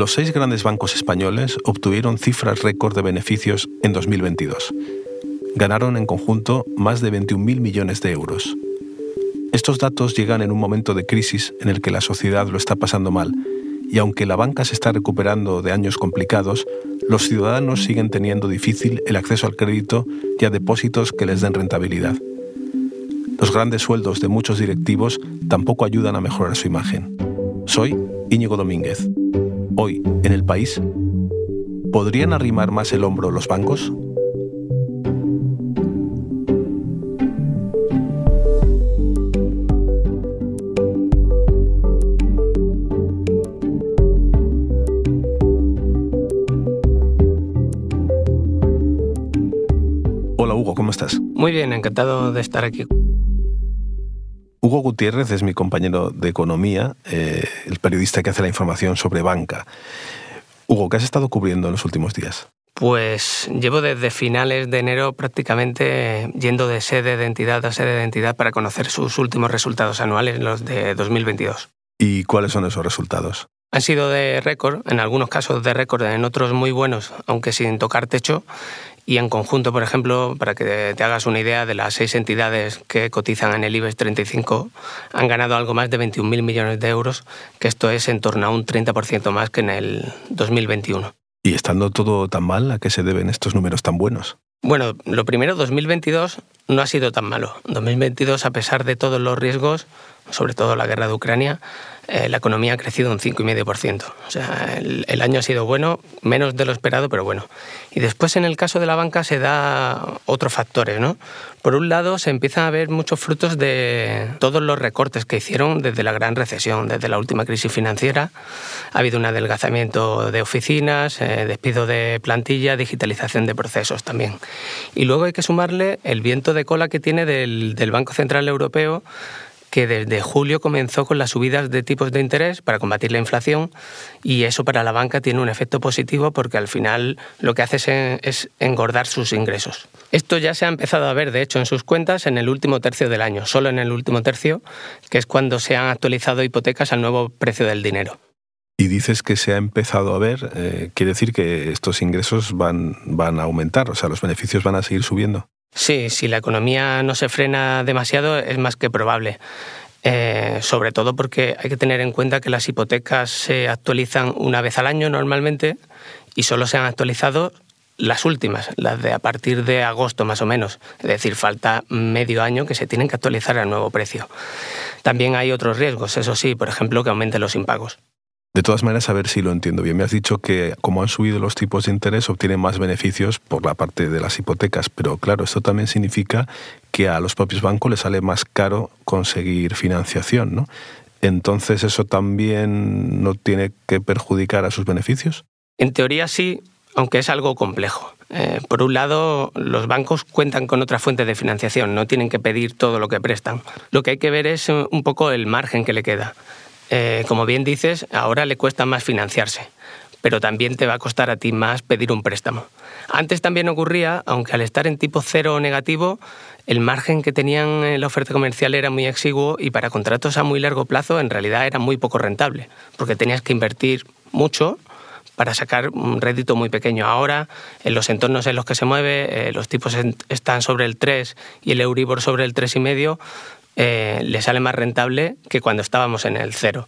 Los seis grandes bancos españoles obtuvieron cifras récord de beneficios en 2022. Ganaron en conjunto más de 21.000 millones de euros. Estos datos llegan en un momento de crisis en el que la sociedad lo está pasando mal, y aunque la banca se está recuperando de años complicados, los ciudadanos siguen teniendo difícil el acceso al crédito y a depósitos que les den rentabilidad. Los grandes sueldos de muchos directivos tampoco ayudan a mejorar su imagen. Soy Íñigo Domínguez. Hoy, en el país, ¿podrían arrimar más el hombro los bancos? Hola Hugo, ¿cómo estás? Muy bien, encantado de estar aquí. Hugo Gutiérrez es mi compañero de economía, eh, el periodista que hace la información sobre banca. Hugo, ¿qué has estado cubriendo en los últimos días? Pues llevo desde finales de enero prácticamente yendo de sede de entidad a sede de entidad para conocer sus últimos resultados anuales, los de 2022. ¿Y cuáles son esos resultados? Han sido de récord, en algunos casos de récord, en otros muy buenos, aunque sin tocar techo, y en conjunto, por ejemplo, para que te hagas una idea de las seis entidades que cotizan en el IBEX 35, han ganado algo más de 21.000 millones de euros, que esto es en torno a un 30% más que en el 2021. ¿Y estando todo tan mal, a qué se deben estos números tan buenos? Bueno, lo primero, 2022 no ha sido tan malo. 2022, a pesar de todos los riesgos, sobre todo la guerra de Ucrania, eh, la economía ha crecido un 5,5%. O sea, el, año ha sido bueno, menos de lo esperado, pero bueno. Y después en el caso de la banca se da otros factores, ¿no? Por un lado, se empiezan a ver muchos frutos de todos los recortes que hicieron desde la gran recesión, desde la última crisis financiera. Ha habido un adelgazamiento de oficinas, eh, despido de plantilla, digitalización de procesos también. Y luego hay que sumarle el viento de cola que tiene del Banco Central Europeo que desde julio comenzó con las subidas de tipos de interés para combatir la inflación y eso para la banca tiene un efecto positivo porque al final lo que hace es engordar sus ingresos. Esto ya se ha empezado a ver, de hecho, en sus cuentas en el último tercio del año, solo en el último tercio, que es cuando se han actualizado hipotecas al nuevo precio del dinero. Y dices que se ha empezado a ver, eh, quiere decir que estos ingresos van, van a aumentar, o sea, los beneficios van a seguir subiendo. Sí, si la economía no se frena demasiado es más que probable. Eh, sobre todo porque hay que tener en cuenta que las hipotecas se actualizan una vez al año normalmente y solo se han actualizado las últimas, las de a partir de agosto más o menos. Es decir, falta medio año que se tienen que actualizar al nuevo precio. También hay otros riesgos, eso sí, por ejemplo, que aumenten los impagos. De todas maneras, a ver si lo entiendo bien. Me has dicho que como han subido los tipos de interés, obtienen más beneficios por la parte de las hipotecas, pero claro, esto también significa que a los propios bancos les sale más caro conseguir financiación, ¿no? Entonces, ¿eso también no tiene que perjudicar a sus beneficios? En teoría sí, aunque es algo complejo. Eh, por un lado, los bancos cuentan con otra fuente de financiación, no tienen que pedir todo lo que prestan. Lo que hay que ver es un poco el margen que le queda. Eh, como bien dices, ahora le cuesta más financiarse, pero también te va a costar a ti más pedir un préstamo. Antes también ocurría, aunque al estar en tipo cero o negativo, el margen que tenían en la oferta comercial era muy exiguo y para contratos a muy largo plazo en realidad era muy poco rentable, porque tenías que invertir mucho para sacar un rédito muy pequeño. Ahora, en los entornos en los que se mueve, eh, los tipos están sobre el 3 y el Euribor sobre el 3,5, eh, le sale más rentable que cuando estábamos en el cero.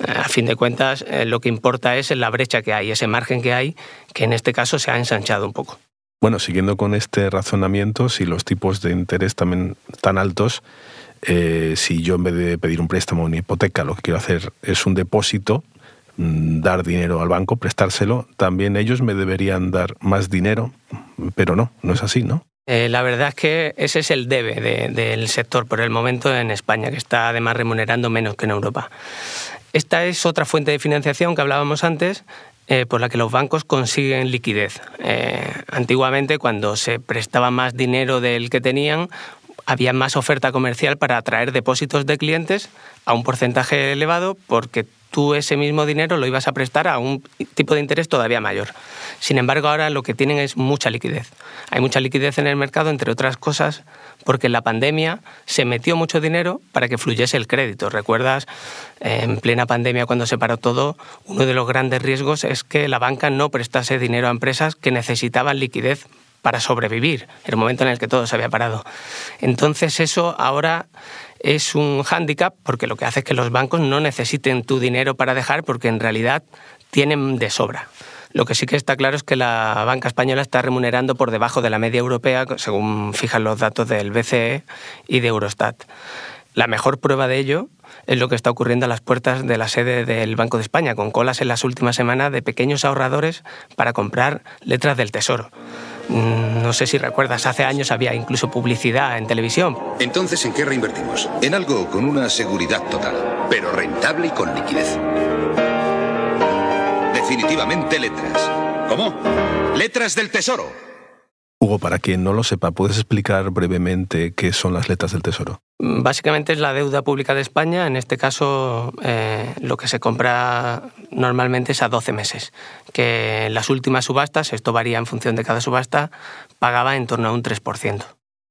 Eh, a fin de cuentas, eh, lo que importa es la brecha que hay, ese margen que hay, que en este caso se ha ensanchado un poco. Bueno, siguiendo con este razonamiento, si los tipos de interés también tan altos, si yo en vez de pedir un préstamo o una hipoteca, lo que quiero hacer es un depósito, mm, dar dinero al banco, prestárselo, también ellos me deberían dar más dinero, pero no, no es así, ¿no? Eh, la verdad es que ese es el debe del sector por el momento en España, que está además remunerando menos que en Europa. Esta es otra fuente de financiación que hablábamos antes, eh, por la que los bancos consiguen liquidez. Eh, antiguamente, cuando se prestaba más dinero del que tenían, había más oferta comercial para atraer depósitos de clientes a un porcentaje elevado porque tú ese mismo dinero lo ibas a prestar a un tipo de interés todavía mayor. Sin embargo, ahora lo que tienen es mucha liquidez. Hay mucha liquidez en el mercado, entre otras cosas, porque en la pandemia se metió mucho dinero para que fluyese el crédito. ¿Recuerdas? En plena pandemia, cuando se paró todo, uno de los grandes riesgos es que la banca no prestase dinero a empresas que necesitaban liquidez para sobrevivir, el momento en el que todo se había parado. Entonces eso ahora es un hándicap porque lo que hace es que los bancos no necesiten tu dinero para dejar porque en realidad tienen de sobra. Lo que sí que está claro es que la banca española está remunerando por debajo de la media europea, según fijan los datos del BCE y de Eurostat. La mejor prueba de ello es lo que está ocurriendo a las puertas de la sede del Banco de España, con colas en las últimas semanas de pequeños ahorradores para comprar letras del Tesoro. Mm, no sé si recuerdas, hace años había incluso publicidad en televisión. Entonces, ¿en qué reinvertimos? En algo con una seguridad total, pero rentable y con liquidez. Definitivamente letras. ¿Cómo? Letras del Tesoro. Hugo, para quien no lo sepa, ¿puedes explicar brevemente qué son las letras del Tesoro? Mm, básicamente es la deuda pública de España. En este caso, eh, lo que se compra normalmente es a 12 meses. Que las últimas subastas, esto varía en función de cada subasta, pagaba en torno a un 3%.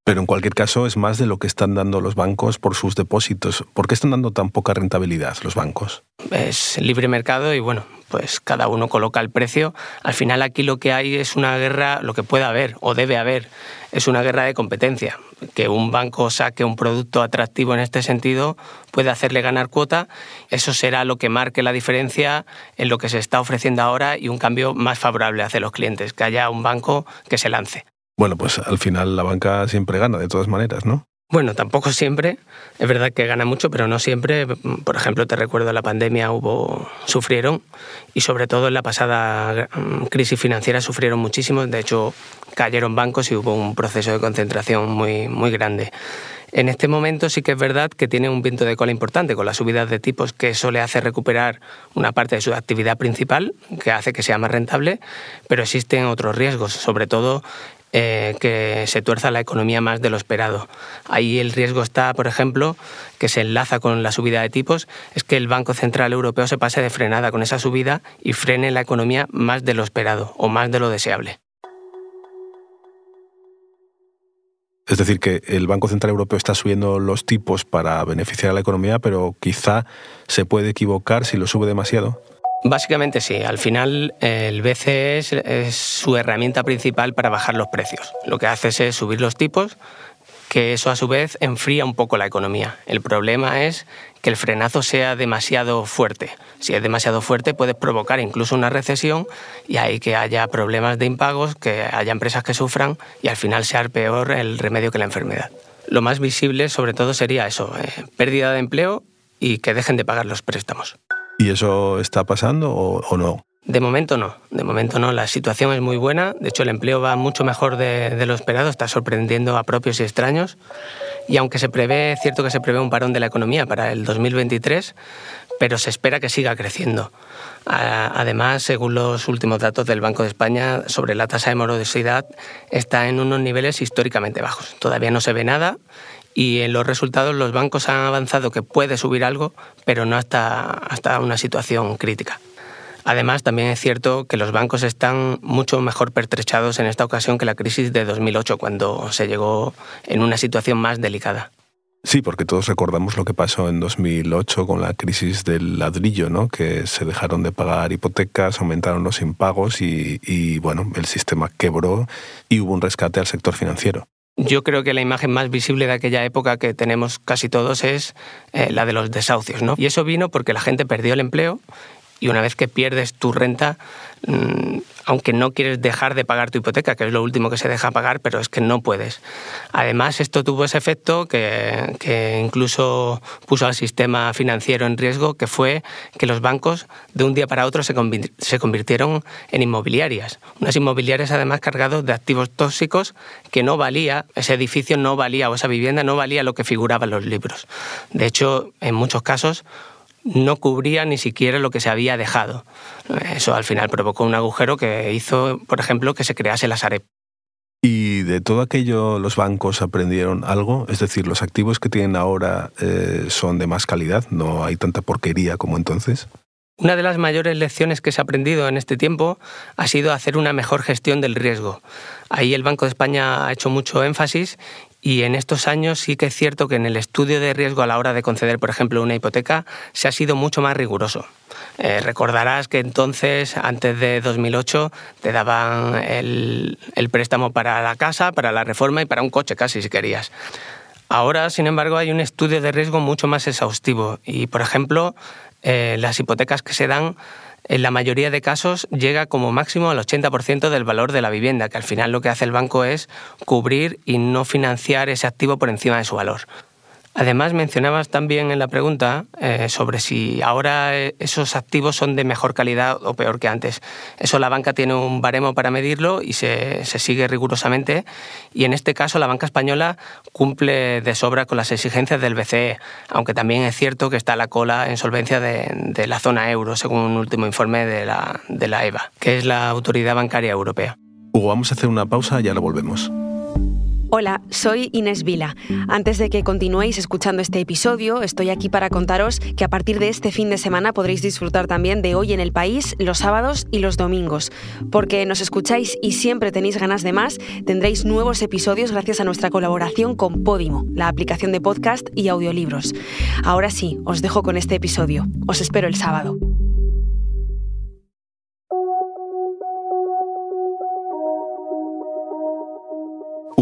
Pero en cualquier caso es más de lo que están dando los bancos por sus depósitos. ¿Por qué están dando tan poca rentabilidad los bancos? Es libre mercado y bueno, pues cada uno coloca el precio. Al final aquí lo que hay es una guerra, lo que puede haber o debe haber, es una guerra de competencia. Que un banco saque un producto atractivo en este sentido puede hacerle ganar cuota. Eso será lo que marque la diferencia en lo que se está ofreciendo ahora y un cambio más favorable hacia los clientes, que haya un banco que se lance. Bueno, pues al final la banca siempre gana, de todas maneras, ¿no? Bueno, tampoco siempre. Es verdad que gana mucho, pero no siempre. Por ejemplo, te recuerdo la pandemia hubo sufrieron y sobre todo en la pasada mm, crisis financiera sufrieron muchísimo. De hecho, cayeron bancos y hubo un proceso de concentración muy muy grande. En este momento sí que es verdad que tiene un viento de cola importante con las subidas de tipos que eso le hace recuperar una parte de su actividad principal, que hace que sea más rentable, pero existen otros riesgos, sobre todo eh, que se tuerza la economía más de lo esperado. Ahí el riesgo está, por ejemplo, que se enlaza con la subida de tipos, es que el Banco Central Europeo se pase de frenada con esa subida y frene la economía más de lo esperado o más de lo deseable. Es decir, que el Banco Central Europeo está subiendo los tipos para beneficiar a la economía, pero quizá se puede equivocar si lo sube demasiado. Básicamente sí, al final el BCE es, su herramienta principal para bajar los precios. Lo que hace es subir los tipos, que eso a su vez enfría un poco la economía. El problema es que el frenazo sea demasiado fuerte. Si es demasiado fuerte puede provocar incluso una recesión y ahí que haya problemas de impagos, que haya empresas que sufran y al final sea peor el remedio que la enfermedad. Lo más visible sobre todo sería eso, eh, pérdida de empleo y que dejen de pagar los préstamos. ¿Y eso está pasando o, no? De momento no, de momento no. La situación es muy buena, de hecho el empleo va mucho mejor de, lo esperado, está sorprendiendo a propios y extraños. Y aunque se prevé, es cierto que se prevé un parón de la economía para el 2023, pero se espera que siga creciendo. Además, según los últimos datos del Banco de España sobre la tasa de morosidad, está en unos niveles históricamente bajos. Todavía no se ve nada y en los resultados los bancos han avanzado que puede subir algo, pero no hasta, hasta una situación crítica. Además, también es cierto que los bancos están mucho mejor pertrechados en esta ocasión que la crisis de 2008, cuando se llegó en una situación más delicada. Sí, porque todos recordamos lo que pasó en 2008 con la crisis del ladrillo, ¿no? que se dejaron de pagar hipotecas, aumentaron los impagos y, y bueno, el sistema quebró y hubo un rescate al sector financiero. Yo creo que la imagen más visible de aquella época que tenemos casi todos es eh, la de los desahucios. ¿no? Y eso vino porque la gente perdió el empleo y una vez que pierdes tu renta, mm, aunque no quieres dejar de pagar tu hipoteca, que es lo último que se deja pagar, pero es que no puedes. Además, esto tuvo ese efecto que, que, incluso puso al sistema financiero en riesgo, que fue que los bancos de un día para otro se, convirtieron en inmobiliarias. Unas inmobiliarias además cargadas de activos tóxicos que no valía, ese edificio no valía o esa vivienda no valía lo que figuraba en los libros. De hecho, en muchos casos, no cubría ni siquiera lo que se había dejado. Eso al final provocó un agujero que hizo, por ejemplo, que se crease la Sareb. ¿Y de todo aquello los bancos aprendieron algo? Es decir, ¿los activos que tienen ahora eh, son de más calidad? ¿No hay tanta porquería como entonces? Una de las mayores lecciones que se ha aprendido en este tiempo ha sido hacer una mejor gestión del riesgo. Ahí el Banco de España ha hecho mucho énfasis y en estos años sí que es cierto que en el estudio de riesgo a la hora de conceder, por ejemplo, una hipoteca, se ha sido mucho más riguroso. Eh, recordarás que entonces, antes de 2008, te daban el, el préstamo para la casa, para la reforma y para un coche casi, si querías. Ahora, sin embargo, hay un estudio de riesgo mucho más exhaustivo y, por ejemplo, eh, las hipotecas que se dan en la mayoría de casos llega como máximo al 80% del valor de la vivienda, que al final lo que hace el banco es cubrir y no financiar ese activo por encima de su valor. Además, mencionabas también en la pregunta eh, sobre si ahora eh, esos activos son de mejor calidad o peor que antes. Eso la banca tiene un baremo para medirlo y se, sigue rigurosamente. Y en este caso, la banca española cumple de sobra con las exigencias del BCE, aunque también es cierto que está a la cola en solvencia de, de la zona euro, según un último informe de la, de la EBA, que es la Autoridad Bancaria Europea. Hugo, vamos a hacer una pausa y ahora volvemos. Hola, soy Inés Vila. Antes de que continuéis escuchando este episodio, estoy aquí para contaros que a partir de este fin de semana podréis disfrutar también de Hoy en el País los sábados y los domingos. Porque nos escucháis y siempre tenéis ganas de más, tendréis nuevos episodios gracias a nuestra colaboración con Podimo, la aplicación de podcast y audiolibros. Ahora sí, os dejo con este episodio. Os espero el sábado.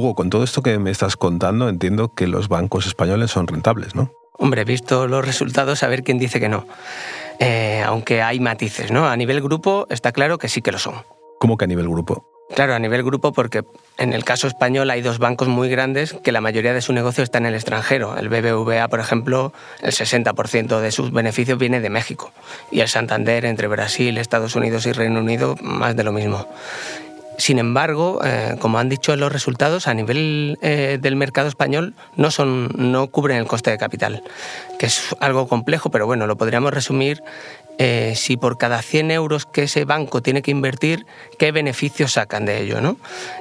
Hugo, con todo esto que me estás contando, entiendo que los bancos españoles son rentables, ¿no? Hombre, visto los resultados, a ver quién dice que no. Eh, aunque hay matices, ¿no? A nivel grupo está claro que sí que lo son. ¿Cómo que a nivel grupo? Claro, a nivel grupo porque en el caso español hay dos bancos muy grandes que la mayoría de su negocio está en el extranjero. El BBVA, por ejemplo, el 60% de sus beneficios viene de México y el Santander entre Brasil, Estados Unidos y Reino Unido más de lo mismo. Sin embargo, eh, como han dicho los resultados, a nivel eh, del mercado español no, son, no cubren el coste de capital, que es algo complejo, pero bueno, lo podríamos resumir eh, si por cada 100 euros que ese banco tiene que invertir, qué beneficios sacan de ello. ¿no?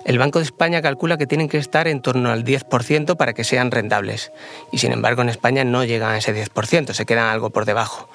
El Banco de España calcula que tienen que estar en torno al 10% para que sean rentables. Y sin embargo en España no llegan a ese 10%, se quedan algo por debajo.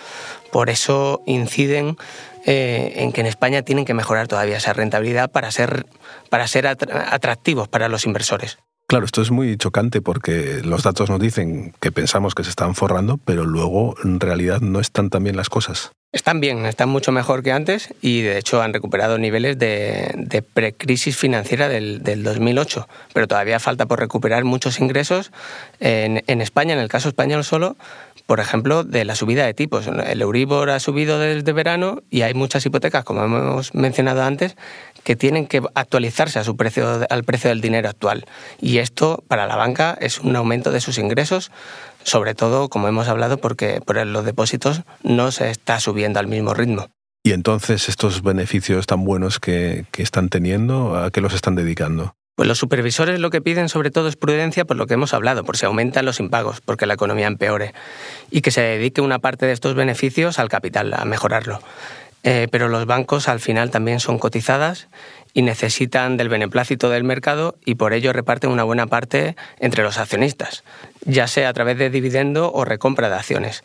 Por eso inciden eh, en que en España tienen que mejorar todavía esa rentabilidad para ser, para ser atractivos para los inversores. Claro, esto es muy chocante porque los datos nos dicen que pensamos que se están forrando, pero luego en realidad no están tan bien las cosas. Están bien, están mucho mejor que antes y de hecho han recuperado niveles de, de precrisis financiera del, del, 2008, pero todavía falta por recuperar muchos ingresos. En, en España, en el caso español solo, por ejemplo, de la subida de tipos. El Euribor ha subido desde verano y hay muchas hipotecas, como hemos mencionado antes, que tienen que actualizarse a su precio, al precio del dinero actual. Y esto para la banca es un aumento de sus ingresos, sobre todo, como hemos hablado, porque por los depósitos no se está subiendo al mismo ritmo. Y entonces estos beneficios tan buenos que, que están teniendo, ¿a qué los están dedicando? Pues los supervisores lo que piden sobre todo es prudencia por lo que hemos hablado, por si aumentan los impagos, porque la economía empeore, y que se dedique una parte de estos beneficios al capital, a mejorarlo. Eh, pero los bancos al final también son cotizadas y necesitan del beneplácito del mercado y por ello reparten una buena parte entre los accionistas, ya sea a través de dividendo o recompra de acciones.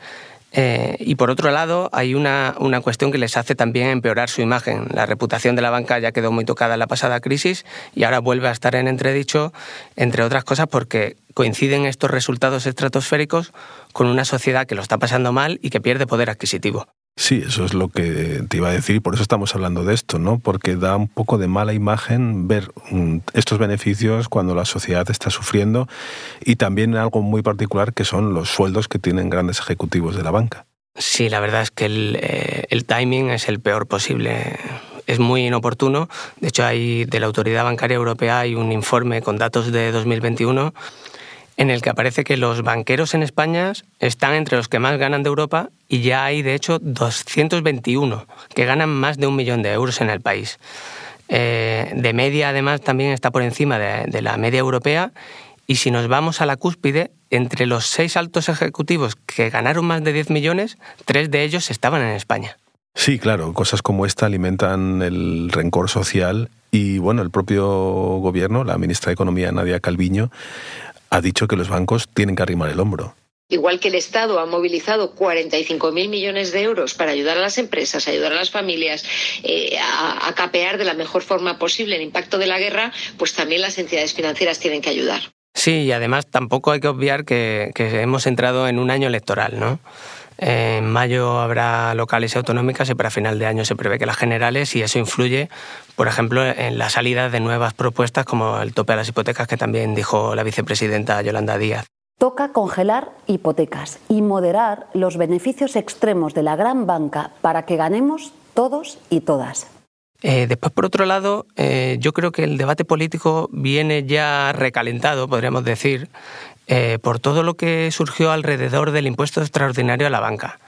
Eh, y por otro lado, hay una, una, cuestión que les hace también empeorar su imagen. La reputación de la banca ya quedó muy tocada en la pasada crisis y ahora vuelve a estar en entredicho, entre otras cosas porque coinciden estos resultados estratosféricos con una sociedad que lo está pasando mal y que pierde poder adquisitivo. Sí, eso es lo que te iba a decir y por eso estamos hablando de esto, ¿no? Porque da un poco de mala imagen ver mm, estos beneficios cuando la sociedad está sufriendo y también algo muy particular que son los sueldos que tienen grandes ejecutivos de la banca. Sí, la verdad es que el, eh, el timing es el peor posible es muy inoportuno. De hecho, hay de la Autoridad Bancaria Europea hay un informe con datos de 2021 en el que aparece que los banqueros en España están entre los que más ganan de Europa y ya hay de hecho 221 que ganan más de un millón de euros en el país. Eh, de media además también está por encima de, la media europea y si nos vamos a la cúspide, entre los seis altos ejecutivos que ganaron más de 10 millones, tres de ellos estaban en España. Sí, claro, cosas como esta alimentan el rencor social y bueno, el propio gobierno, la ministra de Economía Nadia Calviño, ha dicho que los bancos tienen que arrimar el hombro. Igual que el Estado ha movilizado 45.000 millones de euros para ayudar a las empresas, ayudar a las familias, eh, a, capear de la mejor forma posible el impacto de la guerra, pues también las entidades financieras tienen que ayudar. Sí, y además tampoco hay que obviar que, que hemos entrado en un año electoral, ¿no? En mayo habrá locales y autonómicas y para final de año se prevé que las generales y eso influye, por ejemplo, en la salida de nuevas propuestas como el tope a las hipotecas que también dijo la vicepresidenta Yolanda Díaz. Toca congelar hipotecas y moderar los beneficios extremos de la gran banca para que ganemos todos y todas. Eh, después, por otro lado, eh, yo creo que el debate político viene ya recalentado, podríamos decir, eh, por todo lo que surgió alrededor del impuesto extraordinario a la banca.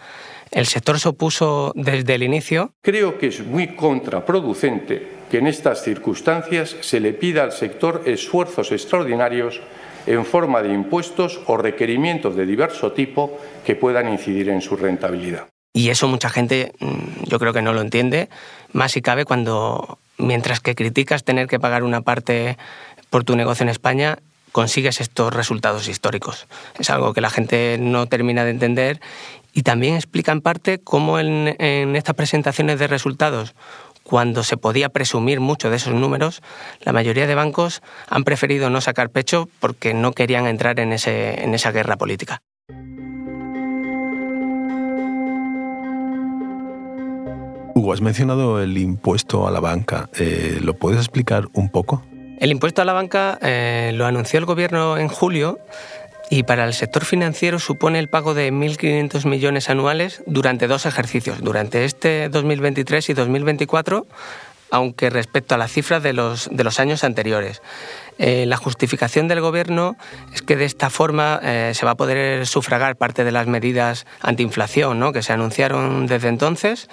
El sector se opuso desde el inicio. Creo que es muy contraproducente que en estas circunstancias se le pida al sector esfuerzos extraordinarios en forma de impuestos o requerimientos de diverso tipo que puedan incidir en su rentabilidad. Y eso mucha gente mm, yo creo que no lo entiende, más si cabe cuando, mientras que criticas tener que pagar una parte por tu negocio en España, consigues estos resultados históricos. Es algo que la gente no termina de entender y también explica en parte cómo en, estas presentaciones de resultados cuando se podía presumir mucho de esos números, la mayoría de bancos han preferido no sacar pecho porque no querían entrar en, ese, en esa guerra política. Hugo, has mencionado el impuesto a la banca. Eh, ¿Lo puedes explicar un poco? El impuesto a la banca eh, lo anunció el gobierno en julio y para el sector financiero supone el pago de 1.500 millones anuales durante dos ejercicios, durante este 2023 y 2024, aunque respecto a las cifras de los, de los años anteriores. Eh, la justificación del Gobierno es que de esta forma eh, se va a poder sufragar parte de las medidas antiinflación ¿no? que se anunciaron desde entonces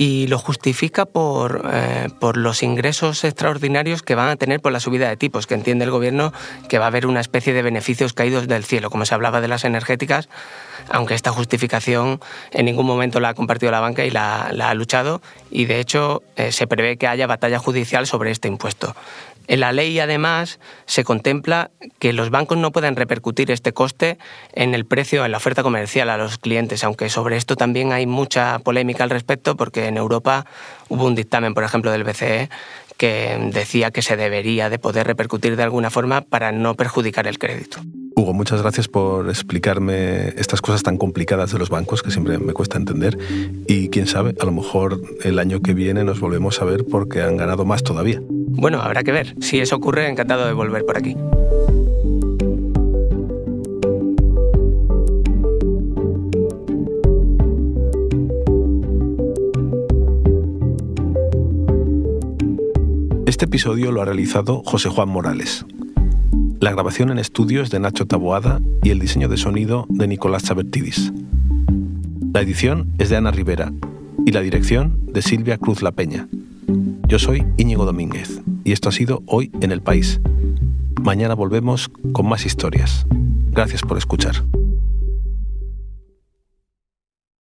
y lo justifica por, eh, por, los ingresos extraordinarios que van a tener por la subida de tipos, que entiende el gobierno que va a haber una especie de beneficios caídos del cielo, como se hablaba de las energéticas, aunque esta justificación en ningún momento la ha compartido la banca y la, ha luchado, y de hecho eh, se prevé que haya batalla judicial sobre este impuesto. En la ley, además, se contempla que los bancos no puedan repercutir este coste en el precio, en la oferta comercial a los clientes, aunque sobre esto también hay mucha polémica al respecto, porque en Europa hubo un dictamen, por ejemplo, del BCE que decía que se debería de poder repercutir de alguna forma para no perjudicar el crédito. Hugo, muchas gracias por explicarme estas cosas tan complicadas de los bancos que siempre me cuesta entender. Y quién sabe, a lo mejor el año que viene nos volvemos a ver porque han ganado más todavía. Bueno, habrá que ver. Si eso ocurre, encantado de volver por aquí. Este episodio lo ha realizado José Juan Morales. La grabación en estudios de Nacho Taboada y el diseño de sonido de Nicolás Chabertidis. La edición es de Ana Rivera y la dirección de Silvia Cruz La Peña. Yo soy Íñigo Domínguez y esto ha sido Hoy en el País. Mañana volvemos con más historias. Gracias por escuchar.